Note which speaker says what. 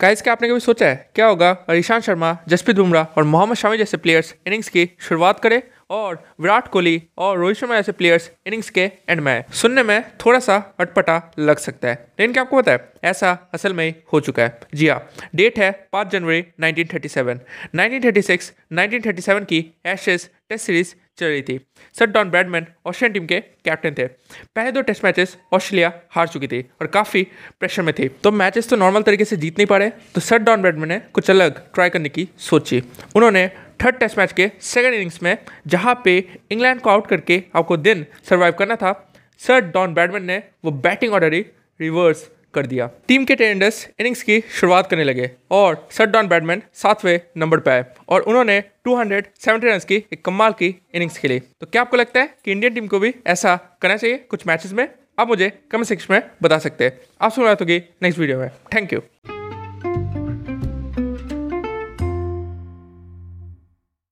Speaker 1: Guys क्या आपने कभी सोचा है? क्या होगा? अगर ईशांत शर्मा, जसप्रीत बुमराह और मोहम्मद शामी जैसे प्लेयर्स इनिंग्स की शुरुआत करें और विराट कोहली और रोहित शर्मा जैसे प्लेयर्स इनिंग्स के एंड में सुनने में थोड़ा सा अटपटा लग सकता है, लेकिन क्या आपको पता है? ऐसा असल में ही हो चुका है। जी हाँ डेट है पाँच जनवरी 1937 1936 1937 की एशेज टेस्ट सीरीज़ चल रही थी। Sir, Don Bradman Australian team के कैप्टन थे। पहले दो टेस्ट मैचेस ऑस्ट्रेलिया हार चुकी थी और काफ़ी प्रेशर में थी। तो मैचेस तो नॉर्मल तरीके से जीत नहीं पा रहे तो सर, डॉन ब्रैडमैन ने कुछ अलग ट्राई करने की सोची। उन्होंने थर्ड टेस्ट मैच के सेकेंड इनिंग्स में जहाँ पे इंग्लैंड को आउट करके आपको दिन सर्वाइव करना था, सर, डॉन ब्रैडमैन ने वो बैटिंग ऑर्डर ही रिवर्स कर दिया। टीम के टेंडर्स इनिंग्स की शुरुआत करने लगे और सट डॉन बैटमैन सातवें नंबर पर आए और उन्होंने 270 रन की एक कमाल की इनिंग्स खेली। तो क्या आपको लगता है कि इंडियन टीम को भी ऐसा करना चाहिए कुछ मैचेस में? आप मुझे कमेंट सेक्शन में बता सकते हैं। आप सुन रहे होगी नेक्स्ट वीडियो में। Thank you